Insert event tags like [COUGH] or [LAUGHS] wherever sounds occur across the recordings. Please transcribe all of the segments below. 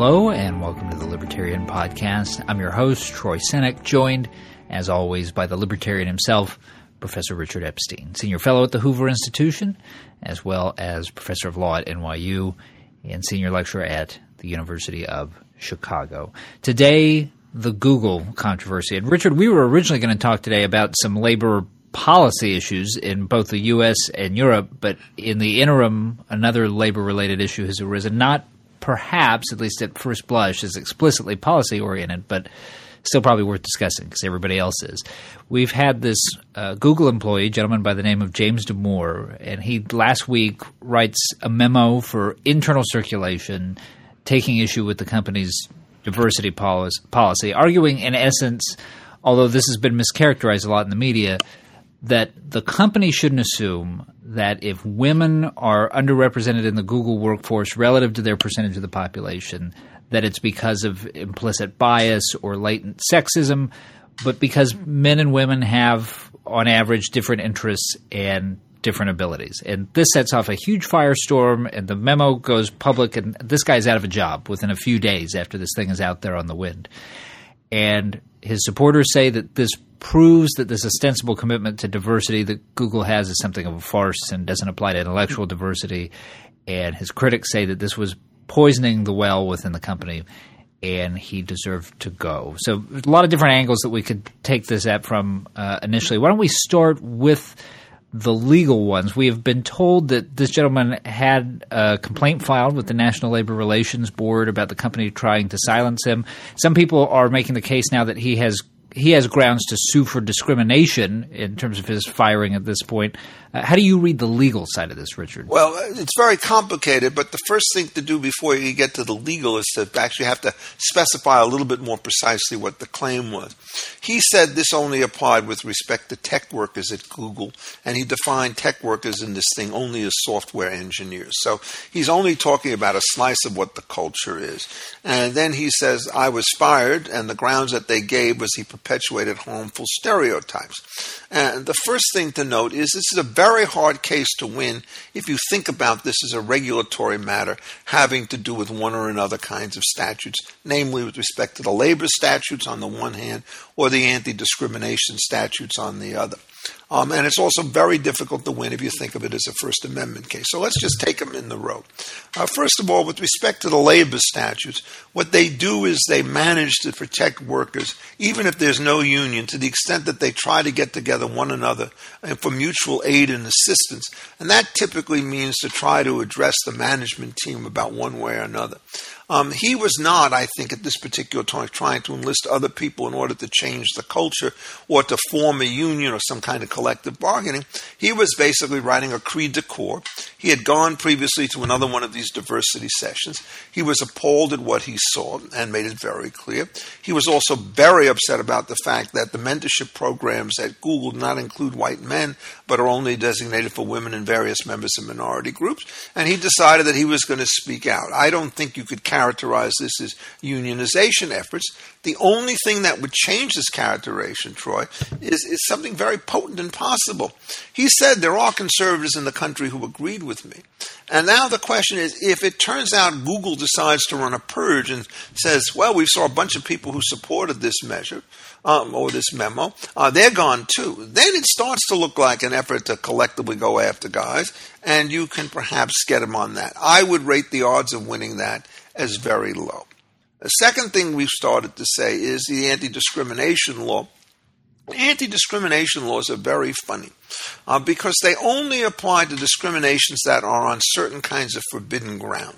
Hello, and welcome to the Libertarian Podcast. I'm your host, Troy Senik, joined, as always, by the Libertarian himself, Professor Richard Epstein, Senior Fellow at the Hoover Institution, as well as Professor of Law at NYU and Senior Lecturer at the University of Chicago. Today, the Google controversy. And Richard, we were originally going to talk today about some labor policy issues in both the U.S. and Europe, but in the interim, another labor related issue has arisen, not perhaps, at least at first blush, is explicitly policy oriented, but still probably worth discussing because everybody else is. We've had this uh, Google employee, gentleman by the name of James Damore, and he last week writes a memo for internal circulation taking issue with the company's diversity policy, arguing in essence, although this has been mischaracterized a lot in the media, that the company shouldn't assume that if women are underrepresented in the Google workforce relative to their percentage of the population, that it's because of implicit bias or latent sexism, but because men and women have, on average, different interests and different abilities. And this sets off a huge firestorm, and the memo goes public, and this guy's out of a job within a few days after this thing is out there on the wind. And his supporters say that this proves that this ostensible commitment to diversity that Google has is something of a farce and doesn't apply to intellectual diversity. And his critics say that this was poisoning the well within the company and he deserved to go. So, a lot of different angles that we could take this at from uh, initially. Why don't we start with the legal ones. We have been told that this gentleman had a complaint filed with the National Labor Relations Board about the company trying to silence him. Some people are making the case now that he has he has grounds to sue for discrimination in terms of his firing at this point. Uh, how do you read the legal side of this, Richard? Well, it's very complicated, but the first thing to do before you get to the legal is to actually have to specify a little bit more precisely what the claim was. He said this only applied with respect to tech workers at Google, and he defined tech workers in this thing only as software engineers. So he's only talking about a slice of what the culture is. And then he says, I was fired, and the grounds that they gave was he perpetuated harmful stereotypes. And the first thing to note is this is a very hard case to win if you think about this as a regulatory matter having to do with one or another kinds of statutes, namely with respect to the labor statutes on the one hand or the anti discrimination statutes on the other. Um, and it's also very difficult to win if you think of it as a First Amendment case. So let's just take them in the row. Uh, first of all, with respect to the labor statutes, what they do is they manage to protect workers, even if there's no union, to the extent that they try to get together one another and for mutual aid and assistance. And that typically means to try to address the management team about one way or another. Um, he was not, I think, at this particular time trying to enlist other people in order to change the culture or to form a union or some kind of collective bargaining. He was basically writing a cri de coeur. He had gone previously to another one of these diversity sessions. He was appalled at what he saw and made it very clear. He was also very upset about the fact that the mentorship programs at Google do not include white men, but are only designated for women and various members of minority groups. And he decided that he was going to speak out. I don't think you could characterize this as unionization efforts. The only thing that would change this characterization, Troy, is, is something very potent and possible. He said there are conservatives in the country who agreed with me. And now the question is if it turns out Google decides to run a purge and says, well, we saw a bunch of people who supported this measure um, or this memo, uh, they're gone too. Then it starts to look like an effort to collectively go after guys, and you can perhaps get them on that. I would rate the odds of winning that as very low. The second thing we've started to say is the anti discrimination law. Anti discrimination laws are very funny uh, because they only apply to discriminations that are on certain kinds of forbidden ground.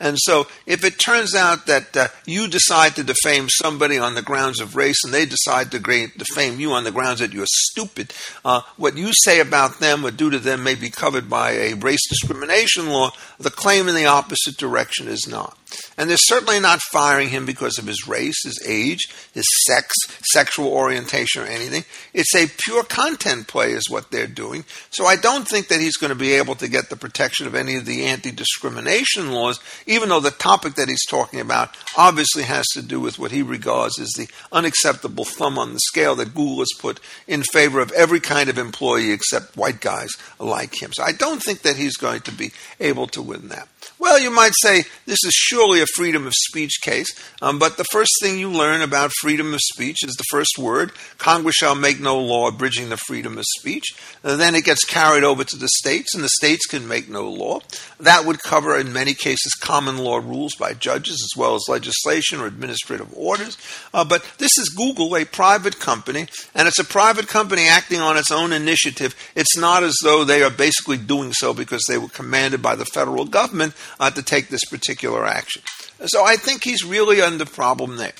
And so, if it turns out that uh, you decide to defame somebody on the grounds of race and they decide to defame you on the grounds that you're stupid, uh, what you say about them or do to them may be covered by a race discrimination law. The claim in the opposite direction is not. And they're certainly not firing him because of his race, his age, his sex, sexual orientation, or anything. It's a pure content play, is what they're doing. So I don't think that he's going to be able to get the protection of any of the anti discrimination laws, even though the topic that he's talking about obviously has to do with what he regards as the unacceptable thumb on the scale that Google has put in favor of every kind of employee except white guys like him. So I don't think that he's going to be able to win that. Well, you might say this is surely a freedom of speech case, um, but the first thing you learn about freedom of speech is the first word Congress shall make no law abridging the freedom of speech. And uh, then it gets carried over to the states, and the states can make no law. That would cover, in many cases, common law rules by judges as well as legislation or administrative orders. Uh, but this is Google, a private company, and it's a private company acting on its own initiative. It's not as though they are basically doing so because they were commanded by the federal government uh, to take this particular action. So I think he's really under problem there.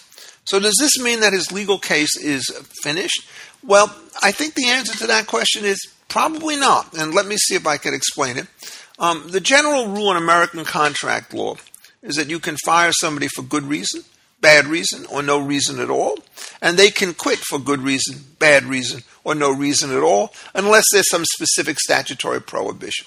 So does this mean that his legal case is finished? Well, I think the answer to that question is probably not. And let me see if I can explain it. Um, the general rule in American contract law is that you can fire somebody for good reason, bad reason, or no reason at all, and they can quit for good reason, bad reason, or no reason at all, unless there's some specific statutory prohibition.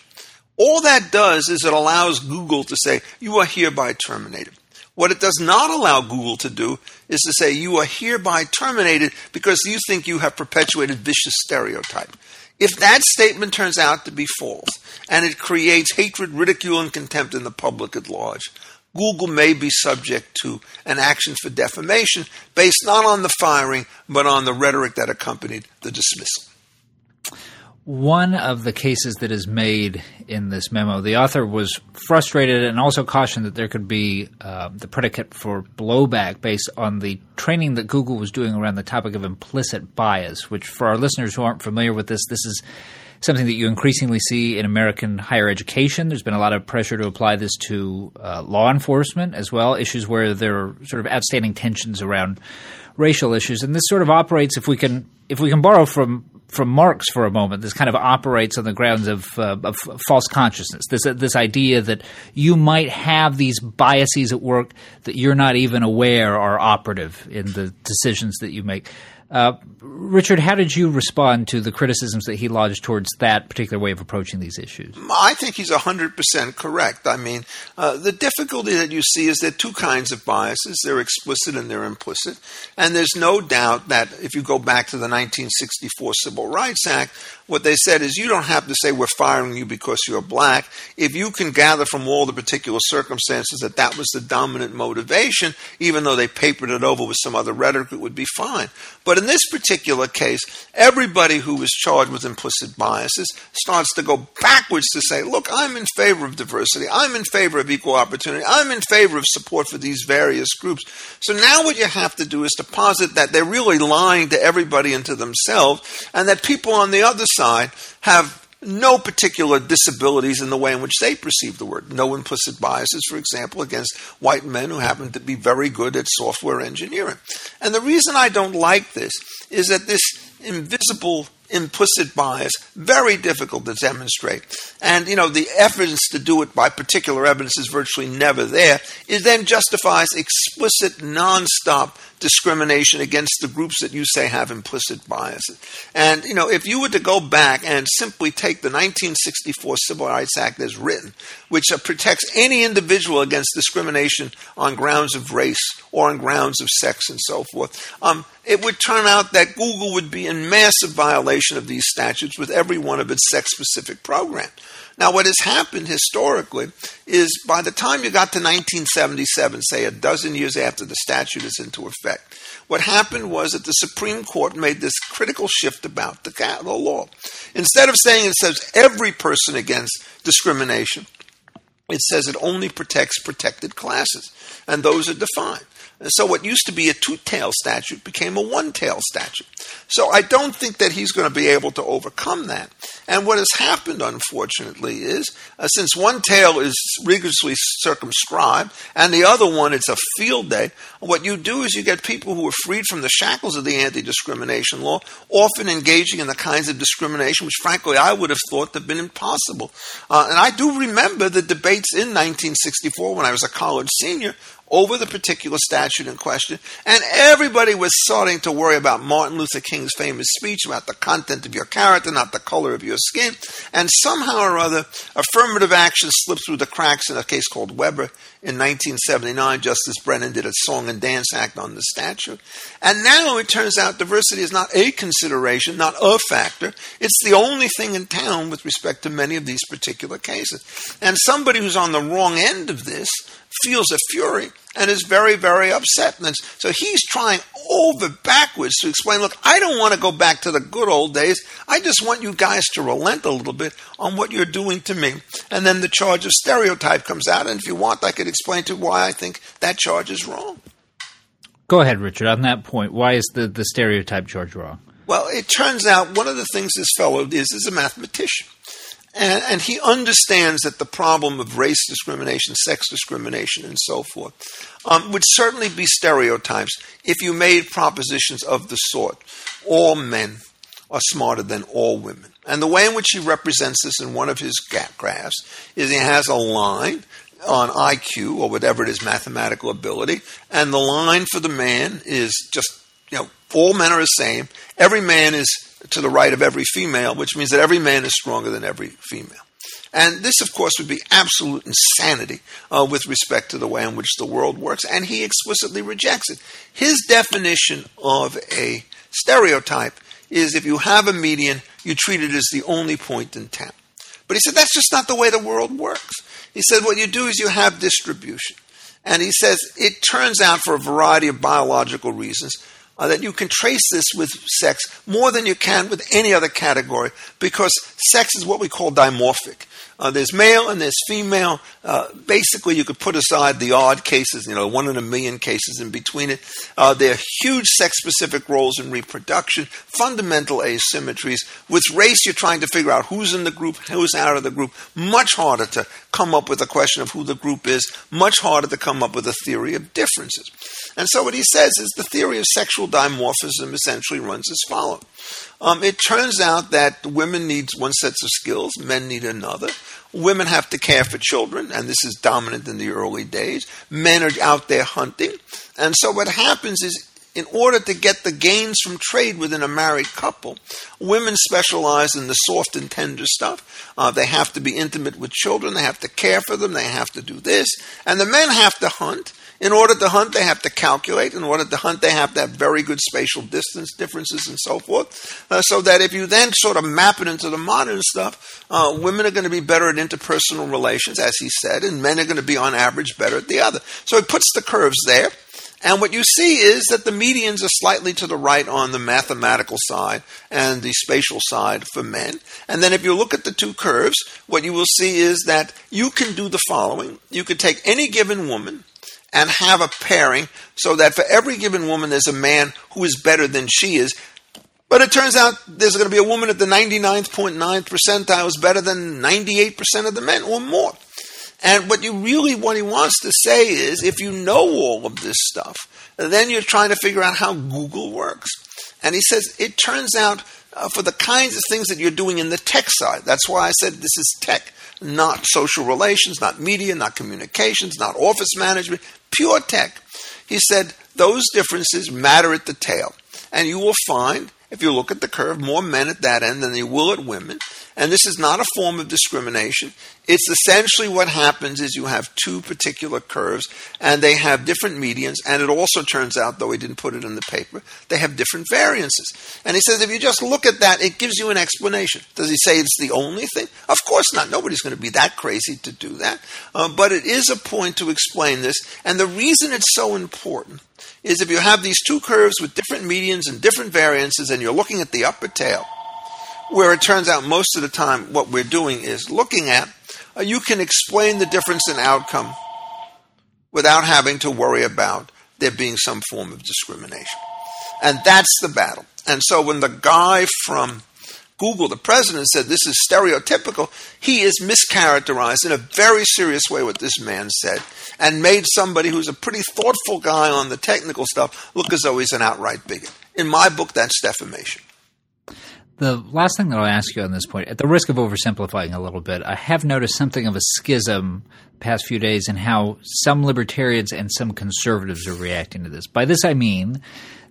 All that does is it allows Google to say, you are hereby terminated. What it does not allow Google to do is to say, you are hereby terminated because you think you have perpetuated vicious stereotype. If that statement turns out to be false and it creates hatred, ridicule, and contempt in the public at large, Google may be subject to an action for defamation based not on the firing, but on the rhetoric that accompanied the dismissal. One of the cases that is made in this memo, the author was frustrated and also cautioned that there could be uh, the predicate for blowback based on the training that Google was doing around the topic of implicit bias, which, for our listeners who aren't familiar with this, this is something that you increasingly see in American higher education. There's been a lot of pressure to apply this to uh, law enforcement as well, issues where there are sort of outstanding tensions around racial issues. And this sort of operates, if we can, if we can borrow from from Marx for a moment. This kind of operates on the grounds of, uh, of false consciousness. This uh, this idea that you might have these biases at work that you're not even aware are operative in the decisions that you make. Uh, Richard, how did you respond to the criticisms that he lodged towards that particular way of approaching these issues? I think he's 100% correct. I mean, uh, the difficulty that you see is there are two kinds of biases they're explicit and they're implicit. And there's no doubt that if you go back to the 1964 Civil Rights Act, what they said is you don't have to say we're firing you because you're black. If you can gather from all the particular circumstances that that was the dominant motivation, even though they papered it over with some other rhetoric, it would be fine. But in this particular case, everybody who is charged with implicit biases starts to go backwards to say, look, I'm in favor of diversity. I'm in favor of equal opportunity. I'm in favor of support for these various groups. So now what you have to do is to posit that they're really lying to everybody and to themselves, and that people on the other side have no particular disabilities in the way in which they perceive the word. No implicit biases, for example, against white men who happen to be very good at software engineering. And the reason I don't like this is that this invisible implicit bias, very difficult to demonstrate. And, you know, the evidence to do it by particular evidence is virtually never there. It then justifies explicit, nonstop discrimination against the groups that you say have implicit biases. And, you know, if you were to go back and simply take the 1964 Civil Rights Act as written, which uh, protects any individual against discrimination on grounds of race or on grounds of sex and so forth, um, it would turn out that Google would be in massive violation of these statutes with every one of its sex specific programs. Now, what has happened historically is by the time you got to 1977, say a dozen years after the statute is into effect, what happened was that the Supreme Court made this critical shift about the, law. Instead of saying it says every person against discrimination, it says it only protects protected classes, and those are defined. So what used to be a two-tail statute became a one-tail statute. So I don't think that he's going to be able to overcome that. And what has happened, unfortunately, is uh, since one tail is rigorously circumscribed and the other one it's a field day, what you do is you get people who are freed from the shackles of the anti-discrimination law, often engaging in the kinds of discrimination which, frankly, I would have thought have been impossible. Uh, and I do remember the debates in 1964 when I was a college senior over the particular statute in question, and everybody was starting to worry about Martin Luther King's famous speech about the content of your character, not the color of your skin. And somehow or other, affirmative action slipped through the cracks in a case called Weber in 1979. Justice Brennan did a song and dance act on the statute. And now it turns out diversity is not a consideration, not a factor. It's the only thing in town with respect to many of these particular cases. And somebody who's on the wrong end of this feels a fury and is very, very upset. And so he's trying over backwards to explain look, I don't want to go back to the good old days. I just want you guys to relent a little bit on what you're doing to me. And then the charge of stereotype comes out. And if you want, I could explain to you why I think that charge is wrong. Go ahead, Richard. On that point, why is the, the stereotype charge wrong? Well, it turns out one of the things this fellow is is a mathematician. And, and, he understands that the problem of race discrimination, sex discrimination, and so forth um, would certainly be stereotypes if you made propositions of the sort all men are smarter than all women. And the way in which he represents this in one of his graphs is he has a line on IQ or whatever it is, mathematical ability, and the line for the man is just, you know, all men are the same. Every man is to the right of every female, which means that every man is stronger than every female. And this, of course, would be absolute insanity uh, with respect to the way in which the world works, and he explicitly rejects it. His definition of a stereotype is if you have a median, you treat it as the only point in town. But he said that's just not the way the world works. He said what you do is you have distribution. And he says it turns out for a variety of biological reasons uh, that you can trace this with sex more than you can with any other category because sex is what we call dimorphic. Uh, there's male and there's female. Uh, basically, you could put aside the odd cases, you know, one in a million cases in between it. Uh, there are huge sex specific roles in reproduction, fundamental asymmetries. With race, you're trying to figure out who's in the group, who's out of the group. Much harder to come up with a question of who the group is, much harder to come up with a theory of differences. And so, what he says is the theory of sexual dimorphism essentially runs as follows. Um, it turns out that women need one set of skills, men need another. Women have to care for children, and this is dominant in the early days. Men are out there hunting. And so what happens is, in order to get the gains from trade within a married couple, women specialize in the soft and tender stuff. Uh, they have to be intimate with children. They have to care for them. They have to do this. And the men have to hunt. In order to hunt, they have to calculate. In order to hunt, they have to have very good spatial distance differences and so forth. Uh, so that if you then sort of map it into the modern stuff, uh, women are going to be better at interpersonal relations, as he said, and men are going to be on average better at the other. So he puts the curves there. And what you see is that the medians are slightly to the right on the mathematical side and the spatial side for men. And then if you look at the two curves, what you will see is that you can do the following. You could take any given woman and have a pairing so that for every given woman there's a man who is better than she is. But it turns out there's going to be a woman at the 99.9 percentile who's better than 98% of the men or more. And what you really, what he wants to say is if you know all of this stuff, then you're trying to figure out how Google works. And he says it turns out uh, for the kinds of things that you're doing in the tech side, that's why I said this is tech, not social relations, not media, not communications, not office management, pure tech. He said those differences matter at the tail. And you will find, if you look at the curve, more men at that end than you will at women. And this is not a form of discrimination. It's essentially what happens is you have two particular curves and they have different medians. And it also turns out, though he didn't put it in the paper, they have different variances. And he says if you just look at that, it gives you an explanation. Does he say it's the only thing? Of course not. Nobody's going to be that crazy to do that. Uh, but it is a point to explain this. And the reason it's so important is if you have these two curves with different medians and different variances and you're looking at the upper tail, where it turns out most of the time what we're doing is looking at, uh, you can explain the difference in outcome without having to worry about there being some form of discrimination. And that's the battle. And so when the guy from Google, the president, said this is stereotypical, he is mischaracterized in a very serious way what this man said and made somebody who's a pretty thoughtful guy on the technical stuff look as though he's an outright bigot. In my book, that's defamation the last thing that I'll ask you on this point, at the risk of oversimplifying a little bit, I have noticed something of a schism past few days in how some libertarians and some conservatives are reacting to this. By this I mean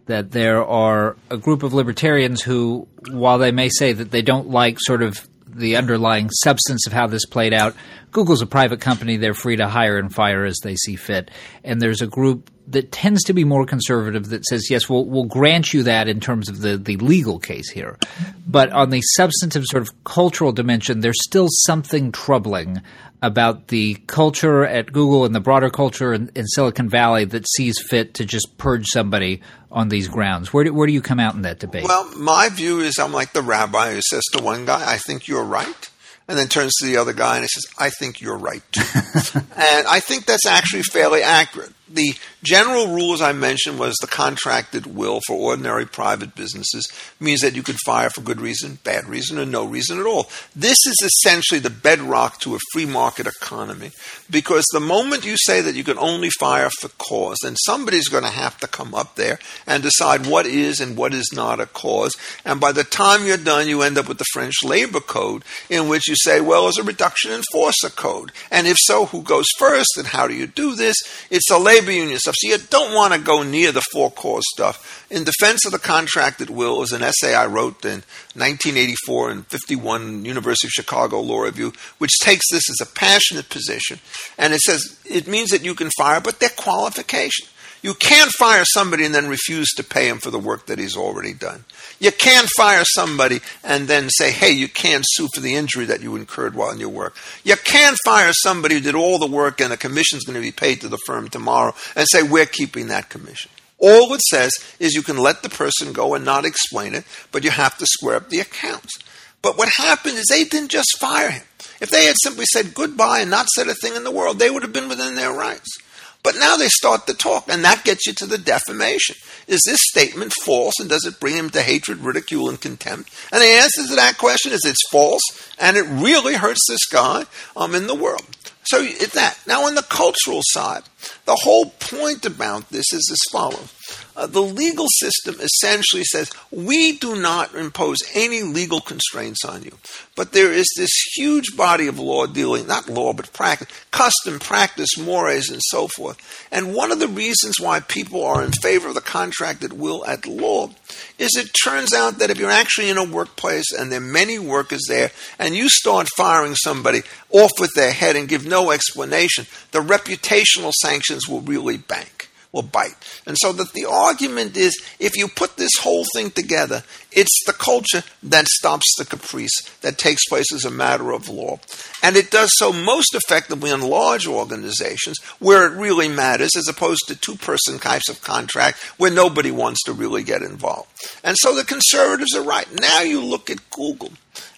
that there are a group of libertarians who, while they may say that they don't like sort of the underlying substance of how this played out, Google's a private company. They're free to hire and fire as they see fit. And there's a group that tends to be more conservative that says, yes, we'll, we'll grant you that in terms of the, the legal case here. But on the substantive sort of cultural dimension, there's still something troubling about the culture at Google and the broader culture in, in Silicon Valley that sees fit to just purge somebody on these grounds. Where do, where do you come out in that debate? Well, my view is I'm like the rabbi who says to one guy, I think you're right and then turns to the other guy and he says, I think you're right too. [LAUGHS] and I think that's actually fairly accurate. The general rule, as I mentioned, was the contract at will for ordinary private businesses means that you could fire for good reason, bad reason, or no reason at all. This is essentially the bedrock to a free market economy because the moment you say that you can only fire for cause, then somebody's going to have to come up there and decide what is and what is not a cause. And by the time you're done, you end up with the French labor code in which you say, well, it's a reduction in force a code. And if so, who goes first and how do you do this? It's a labor union stuff. So you don't want to go near the for cause stuff. In defense of the contract at will is an essay I wrote in 1984 and 51 University of Chicago Law Review, which takes this as a passionate position. And it says it means that you can fire, but their qualification. You can't fire somebody and then refuse to pay him for the work that he's already done. You can't fire somebody and then say, hey, you can't sue for the injury that you incurred while in your work. You can't fire somebody who did all the work and a commission is going to be paid to the firm tomorrow and say, we're keeping that commission. All it says is you can let the person go and not explain it, but you have to square up the accounts. But what happened is they didn't just fire him. If they had simply said goodbye and not said a thing in the world, they would have been within their rights. But now they start to talk, and that gets you to the defamation. Is this statement false, and does it bring him to hatred, ridicule, and contempt? And the answer to that question is it's false, and it really hurts this guy um, in the world. So it's that. Now, on the cultural side, the whole point about this is as follows. Uh, the legal system essentially says we do not impose any legal constraints on you. But there is this huge body of law dealing, not law, but practice, custom, practice, mores, and so forth. And one of the reasons why people are in favor of the contract at will at law is it turns out that if you're actually in a workplace and there are many workers there and you start firing somebody off with their head and give no explanation, the reputational sanctions will really bank will bite. And so that the argument is if you put this whole thing together, it's the culture that stops the caprice that takes place as a matter of law. And it does so most effectively in large organizations where it really matters, as opposed to two person types of contract where nobody wants to really get involved. And so the conservatives are right. Now you look at Google.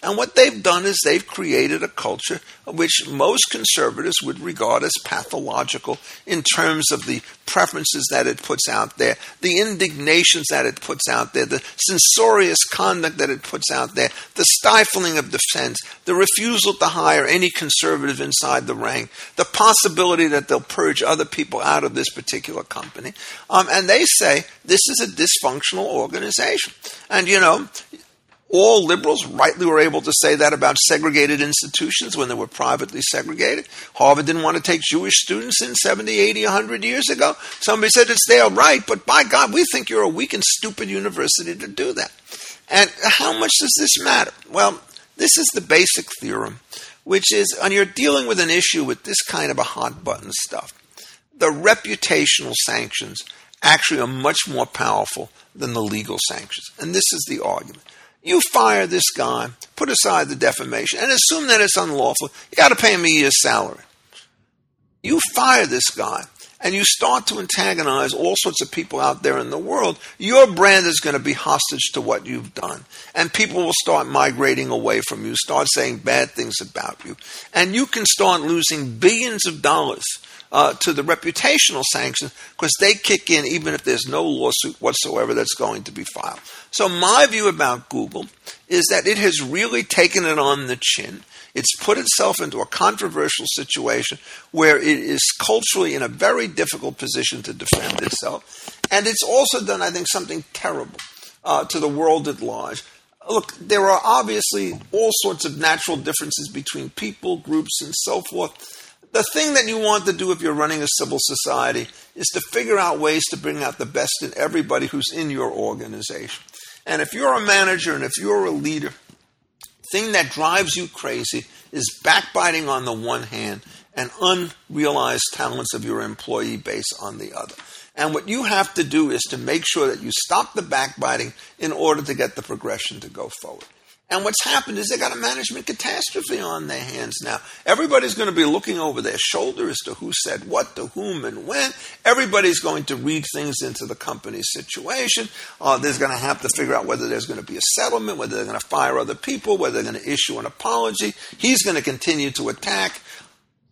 And what they've done is they've created a culture which most conservatives would regard as pathological in terms of the preferences that it puts out there, the indignations that it puts out there, the censorious conduct that it puts out there, the stifling of dissent, the refusal to hire any conservative inside the rank, the possibility that they'll purge other people out of this particular company. Um, and they say this is a dysfunctional organization. And, you know, all liberals rightly were able to say that about segregated institutions when they were privately segregated. Harvard didn't want to take Jewish students in 70, 80, 100 years ago. Somebody said it's their right, but by God, we think you're a weak and stupid university to do that. And how much does this matter? Well, this is the basic theorem, which is when you're dealing with an issue with this kind of a hot button stuff, the reputational sanctions actually are much more powerful than the legal sanctions. And this is the argument. You fire this guy, put aside the defamation, and assume that it's unlawful. You got to pay him a year's salary. You fire this guy, and you start to antagonize all sorts of people out there in the world, your brand is going to be hostage to what you've done. And people will start migrating away from you, start saying bad things about you. And you can start losing billions of dollars uh, to the reputational sanctions because they kick in even if there's no lawsuit whatsoever that's going to be filed. So, my view about Google is that it has really taken it on the chin. It's put itself into a controversial situation where it is culturally in a very difficult position to defend itself. And it's also done, I think, something terrible uh, to the world at large. look, there are obviously all sorts of natural differences between people, groups, and so forth. The thing that you want to do if you're running a civil society is to figure out ways to bring out the best in everybody who's in your organization. And if you're a manager and if you're a leader, thing that drives you crazy is backbiting on the one hand and unrealized talents of your employee base on the other. And what you have to do is to make sure that you stop the backbiting in order to get the progression to go forward. And what's happened is they got a management catastrophe on their hands now. Everybody's going to be looking over their shoulder as to who said what to whom and when. Everybody's going to read things into the company's situation. Uh, there's going to have to figure out whether there's going to be a settlement, whether they're going to fire other people, whether they're going to issue an apology. He's going to continue to attack.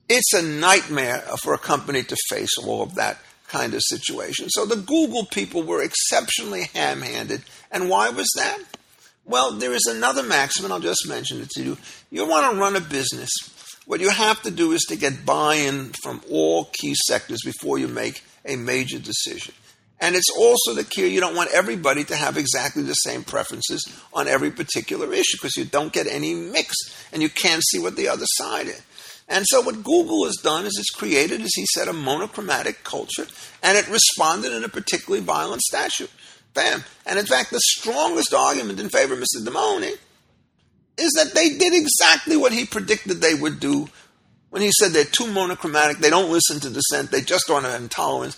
It's a nightmare for a company to face all of that kind of situation. So the Google people were exceptionally ham handed. And why was that? Well, there is another maxim, and I'll just mention it to you. You want to run a business. What you have to do is to get buy in from all key sectors before you make a major decision. And it's also the key you don't want everybody to have exactly the same preferences on every particular issue because you don't get any mix and you can't see what the other side is. And so what Google has done is it's created, as he said, a monochromatic culture, and it responded in a particularly violent statute. Bam. And in fact, the strongest argument in favor of Mr. Damore is that they did exactly what he predicted they would do when he said they're too monochromatic, they don't listen to dissent, they just are an intolerance.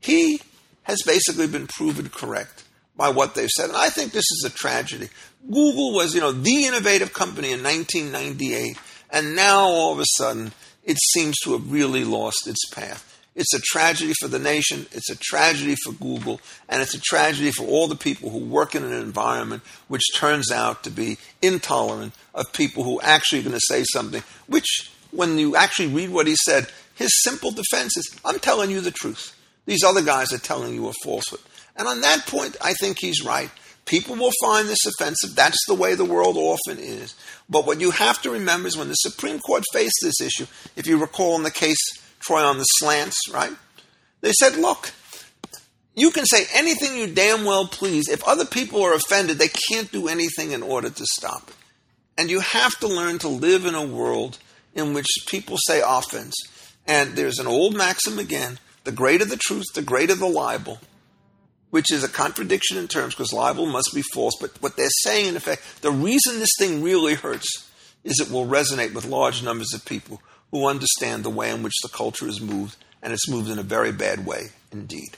He has basically been proven correct by what they've said. And I think this is a tragedy. Google was, you know, the innovative company in 1998, and now all of a sudden it seems to have really lost its path. It's a tragedy for the nation, it's a tragedy for Google, and it's a tragedy for all the people who work in an environment which turns out to be intolerant of people who actually are going to say something, which, when you actually read what he said, his simple defense is I'm telling you the truth. These other guys are telling you a falsehood. And on that point, I think he's right. People will find this offensive. That's the way the world often is. But what you have to remember is when the Supreme Court faced this issue, if you recall in the case Troy on the slants, right? They said, look, you can say anything you damn well please. If other people are offended, they can't do anything in order to stop it. And you have to learn to live in a world in which people say offense. And there's an old maxim again the greater the truth, the greater the libel, which is a contradiction in terms because libel must be false. But what they're saying, in effect, the reason this thing really hurts is it will resonate with large numbers of people who understand the way in which the culture is moved, and it's moved in a very bad way indeed.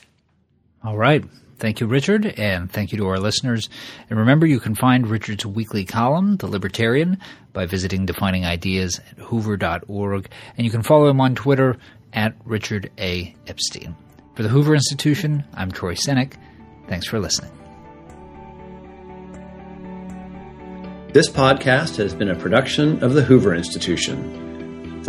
All right. Thank you, Richard, and thank you to our listeners. And remember, you can find Richard's weekly column, The Libertarian, by visiting Defining Ideas at hoover.org, and you can follow him on Twitter at Richard A. Epstein. For the Hoover Institution, I'm Troy Senik. Thanks for listening. This podcast has been a production of the Hoover Institution.